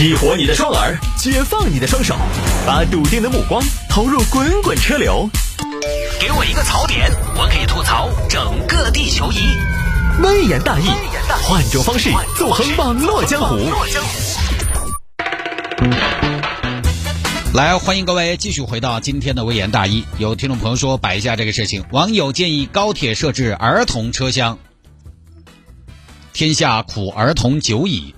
激活你的双耳，解放你的双手，把笃定的目光投入滚滚车流。给我一个槽点，我可以吐槽整个地球仪。微言大义，换种方式纵横网络江湖。来，欢迎各位继续回到今天的微言大义。有听众朋友说摆一下这个事情，网友建议高铁设置儿童车厢。天下苦儿童久矣。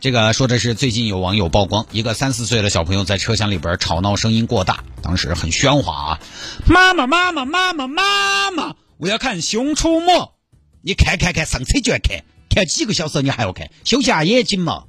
这个说的是最近有网友曝光，一个三四岁的小朋友在车厢里边吵闹，声音过大，当时很喧哗啊！妈妈，妈妈，妈妈，妈妈，我要看《熊出没》，你看看看，上车就要看，看几个小时你还要看，休息下眼睛嘛！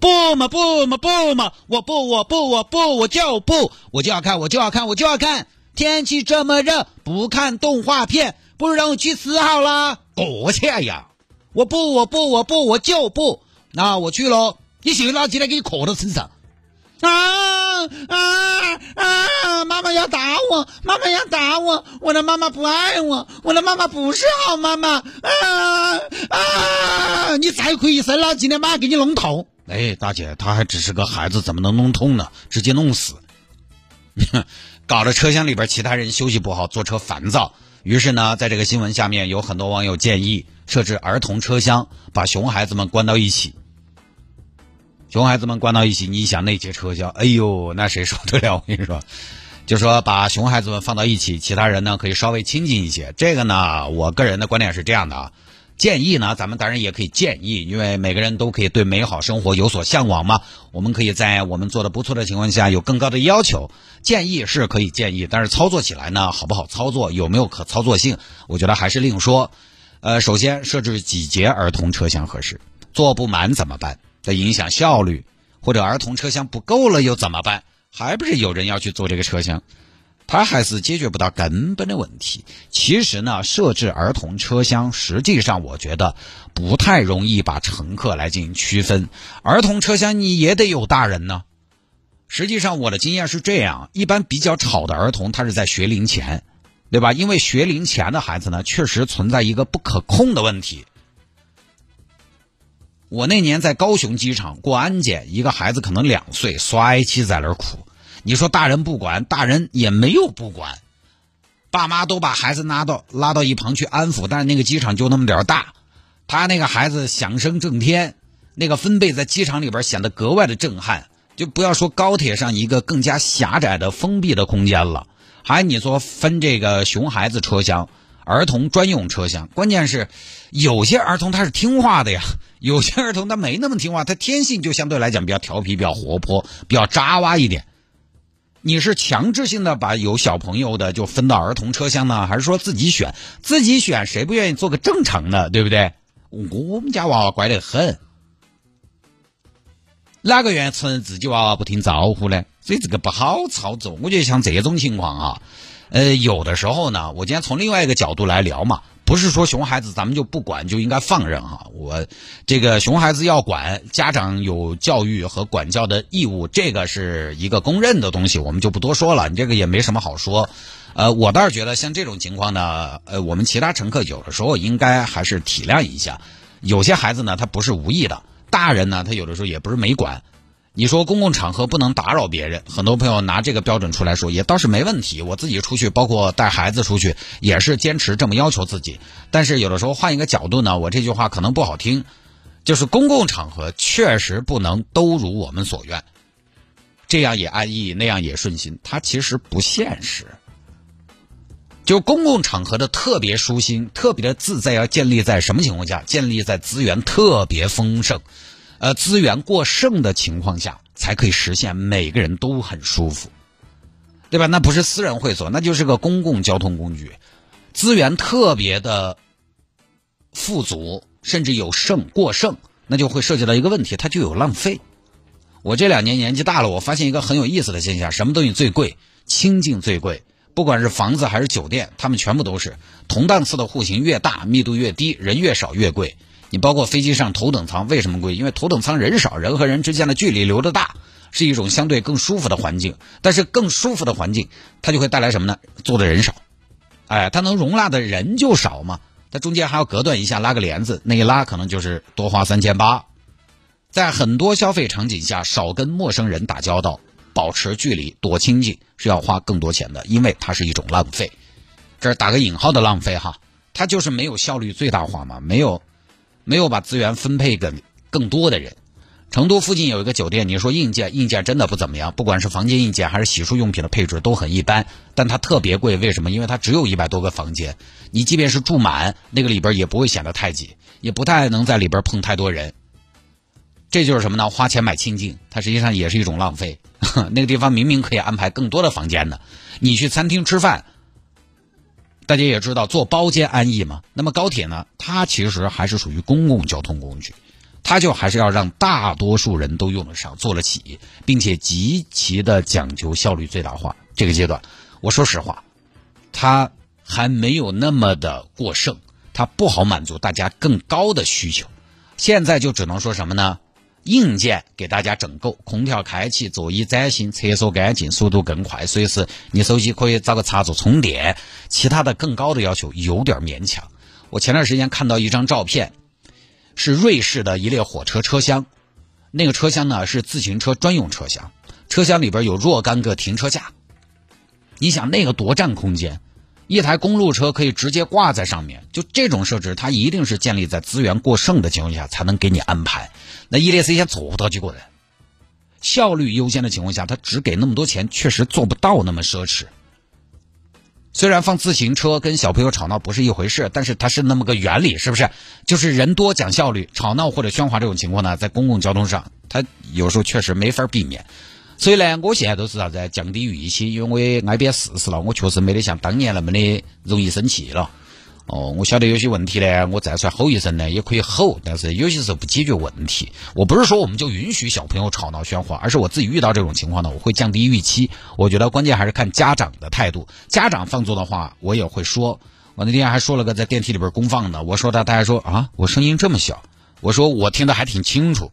不嘛不嘛不嘛，我不我不我不我就不，我就要看我就要看我就要看！天气这么热，不看动画片，不如让我去死好了！过去呀！我不我不我不我就不。那我去喽！你信不信，今天给你磕到身上？啊啊啊！妈妈要打我，妈妈要打我，我的妈妈不爱我，我的妈妈不是好妈妈。啊啊！你再哭一声了，今天马上给你弄痛。哎，大姐，他还只是个孩子，怎么能弄痛呢？直接弄死！搞得车厢里边其他人休息不好，坐车烦躁。于是呢，在这个新闻下面，有很多网友建议设置儿童车厢，把熊孩子们关到一起。熊孩子们关到一起，你想那节车厢，哎呦，那谁受得了？我跟你说，就说把熊孩子们放到一起，其他人呢可以稍微亲近一些。这个呢，我个人的观点是这样的啊，建议呢，咱们当然也可以建议，因为每个人都可以对美好生活有所向往嘛。我们可以在我们做的不错的情况下，有更高的要求。建议是可以建议，但是操作起来呢，好不好操作，有没有可操作性，我觉得还是另说。呃，首先设置几节儿童车厢合适，坐不满怎么办？在影响效率，或者儿童车厢不够了又怎么办？还不是有人要去坐这个车厢，他还是解决不到根本的问题。其实呢，设置儿童车厢，实际上我觉得不太容易把乘客来进行区分。儿童车厢你也得有大人呢。实际上我的经验是这样：一般比较吵的儿童，他是在学龄前，对吧？因为学龄前的孩子呢，确实存在一个不可控的问题。我那年在高雄机场过安检，一个孩子可能两岁，摔起在那儿哭。你说大人不管，大人也没有不管，爸妈都把孩子拉到拉到一旁去安抚。但是那个机场就那么点大，他那个孩子响声震天，那个分贝在机场里边显得格外的震撼。就不要说高铁上一个更加狭窄的封闭的空间了，还你说分这个熊孩子车厢。儿童专用车厢，关键是有些儿童他是听话的呀，有些儿童他没那么听话，他天性就相对来讲比较调皮、比较活泼、比较渣哇一点。你是强制性的把有小朋友的就分到儿童车厢呢，还是说自己选？自己选谁不愿意做个正常的，对不对？我们家娃娃乖得很，哪个愿意承认自己娃娃不听招呼呢？所以这个不好操作。我觉得像这种情况啊。呃，有的时候呢，我今天从另外一个角度来聊嘛，不是说熊孩子咱们就不管就应该放任哈，我这个熊孩子要管，家长有教育和管教的义务，这个是一个公认的东西，我们就不多说了，你这个也没什么好说。呃，我倒是觉得像这种情况呢，呃，我们其他乘客有的时候应该还是体谅一下，有些孩子呢他不是无意的，大人呢他有的时候也不是没管。你说公共场合不能打扰别人，很多朋友拿这个标准出来说，也倒是没问题。我自己出去，包括带孩子出去，也是坚持这么要求自己。但是有的时候换一个角度呢，我这句话可能不好听，就是公共场合确实不能都如我们所愿，这样也安逸，那样也顺心，它其实不现实。就公共场合的特别舒心、特别的自在，要建立在什么情况下？建立在资源特别丰盛。呃，资源过剩的情况下，才可以实现每个人都很舒服，对吧？那不是私人会所，那就是个公共交通工具，资源特别的富足，甚至有剩过剩，那就会涉及到一个问题，它就有浪费。我这两年年纪大了，我发现一个很有意思的现象：什么东西最贵？清净最贵，不管是房子还是酒店，他们全部都是同档次的户型越大，密度越低，人越少越贵。你包括飞机上头等舱为什么贵？因为头等舱人少，人和人之间的距离留的大，是一种相对更舒服的环境。但是更舒服的环境，它就会带来什么呢？坐的人少，哎，它能容纳的人就少嘛。它中间还要隔断一下，拉个帘子，那一拉可能就是多花三千八。在很多消费场景下，少跟陌生人打交道，保持距离，多亲近是要花更多钱的，因为它是一种浪费。这是打个引号的浪费哈，它就是没有效率最大化嘛，没有没有把资源分配给更多的人。成都附近有一个酒店，你说硬件硬件真的不怎么样，不管是房间硬件还是洗漱用品的配置都很一般，但它特别贵，为什么？因为它只有一百多个房间，你即便是住满那个里边也不会显得太挤，也不太能在里边碰太多人。这就是什么呢？花钱买清净，它实际上也是一种浪费。那个地方明明可以安排更多的房间的，你去餐厅吃饭，大家也知道坐包间安逸嘛。那么高铁呢？它其实还是属于公共交通工具。它就还是要让大多数人都用得上、做得起，并且极其的讲究效率最大化。这个阶段，我说实话，它还没有那么的过剩，它不好满足大家更高的需求。现在就只能说什么呢？硬件给大家整够，空调开启，座椅崭新，厕所干净，速度更快，随时你手机可以找个插座充电。其他的更高的要求有点勉强。我前段时间看到一张照片。是瑞士的一列火车车厢，那个车厢呢是自行车专用车厢，车厢里边有若干个停车架。你想那个多占空间，一台公路车可以直接挂在上面。就这种设置，它一定是建立在资源过剩的情况下才能给你安排。那伊列 C 先做不到结果的，效率优先的情况下，他只给那么多钱，确实做不到那么奢侈。虽然放自行车跟小朋友吵闹不是一回事，但是它是那么个原理，是不是？就是人多讲效率，吵闹或者喧哗这种情况呢，在公共交通上，它有时候确实没法避免。所以呢，我现在都是啥子？降低预期，因为我也挨边试试了，我确实没得像当年那么的容易生气了。哦，我晓得有些问题呢，我再出来吼一声呢，也可以吼，但是有些时候不解决问题。我不是说我们就允许小朋友吵闹喧哗，而是我自己遇到这种情况呢，我会降低预期。我觉得关键还是看家长的态度。家长放纵的话，我也会说。我那天还说了个在电梯里边公放的，我说他，大家说啊，我声音这么小，我说我听得还挺清楚。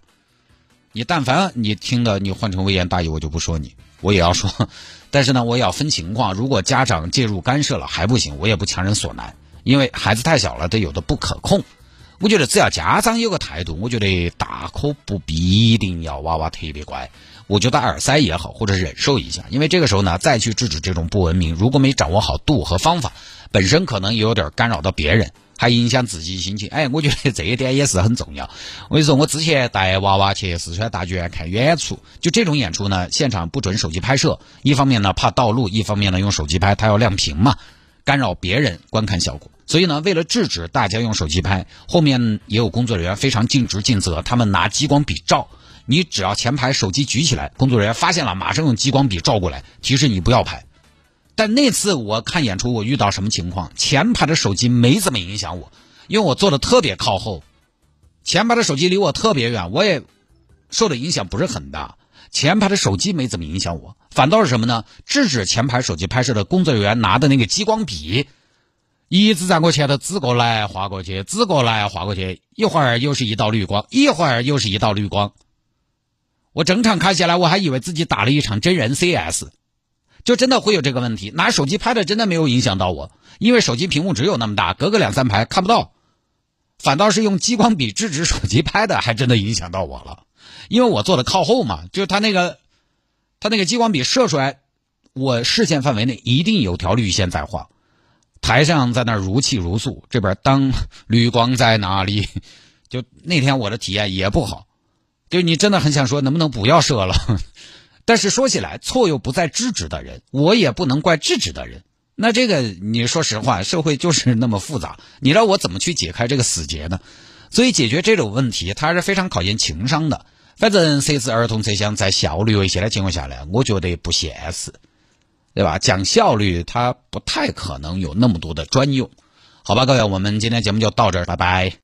你但凡你听的，你换成微言大义，我就不说你，我也要说。但是呢，我也要分情况，如果家长介入干涉了还不行，我也不强人所难。因为孩子太小了，他有的不可控。我觉得只要家长有个态度，我觉得大可不必一定要娃娃特别乖。我觉得耳塞也好，或者忍受一下。因为这个时候呢，再去制止这种不文明，如果没掌握好度和方法，本身可能也有点干扰到别人，还影响自己心情。哎，我觉得这一点也是很重要。我跟你说，我之前带娃娃去四川大剧院看演出，就这种演出呢，现场不准手机拍摄，一方面呢怕道路，一方面呢用手机拍，它要亮屏嘛。干扰别人观看效果，所以呢，为了制止大家用手机拍，后面也有工作人员非常尽职尽责，他们拿激光笔照，你只要前排手机举起来，工作人员发现了，马上用激光笔照过来，提示你不要拍。但那次我看演出，我遇到什么情况？前排的手机没怎么影响我，因为我坐的特别靠后，前排的手机离我特别远，我也受的影响不是很大。前排的手机没怎么影响我，反倒是什么呢？制止前排手机拍摄的工作人员拿的那个激光笔，一直在我前头指过来划过去，指过来划过去，一会儿又是一道绿光，一会儿又是一道绿光。我整场看下来，我还以为自己打了一场真人 CS，就真的会有这个问题。拿手机拍的真的没有影响到我，因为手机屏幕只有那么大，隔个两三排看不到。反倒是用激光笔制止手机拍的，还真的影响到我了。因为我坐的靠后嘛，就是他那个，他那个激光笔射出来，我视线范围内一定有条绿线在画。台上在那如泣如诉，这边当绿光在哪里？就那天我的体验也不好，就你真的很想说能不能不要射了？但是说起来，错又不在制止的人，我也不能怪制止的人。那这个你说实话，社会就是那么复杂，你让我怎么去解开这个死结呢？所以解决这种问题，它是非常考验情商的。反正设置儿童车厢在效率有限的情况下呢，我觉得不现实，对吧？讲效率，它不太可能有那么多的专用，好吧，各位，我们今天节目就到这儿，拜拜。